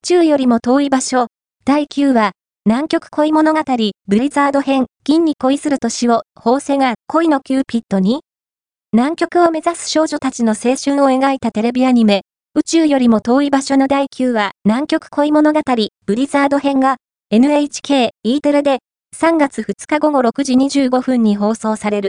宇宙よりも遠い場所。第9話、南極恋物語、ブリザード編、銀に恋する年を、法世が恋のキューピットに南極を目指す少女たちの青春を描いたテレビアニメ、宇宙よりも遠い場所の第9話、南極恋物語、ブリザード編が、NHK、E テレで、3月2日午後6時25分に放送される。